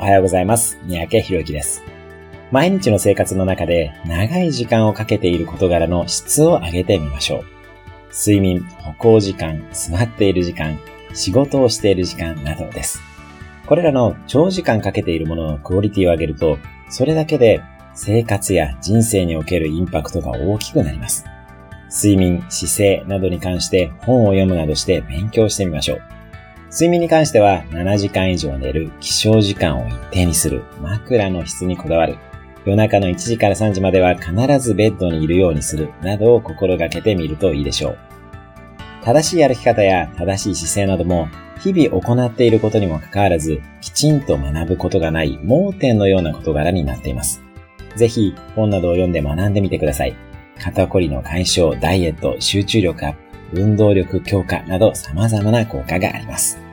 おはようございます。三宅博之です。毎日の生活の中で長い時間をかけている事柄の質を上げてみましょう。睡眠、歩行時間、座っている時間、仕事をしている時間などです。これらの長時間かけているもののクオリティを上げると、それだけで生活や人生におけるインパクトが大きくなります。睡眠、姿勢などに関して本を読むなどして勉強してみましょう。睡眠に関しては7時間以上寝る、起床時間を一定にする、枕の質にこだわる、夜中の1時から3時までは必ずベッドにいるようにする、などを心がけてみるといいでしょう。正しい歩き方や正しい姿勢なども、日々行っていることにもかかわらず、きちんと学ぶことがない盲点のような事柄になっています。ぜひ、本などを読んで学んでみてください。肩こりの解消、ダイエット、集中力アップ、運動力強化など様々な効果があります。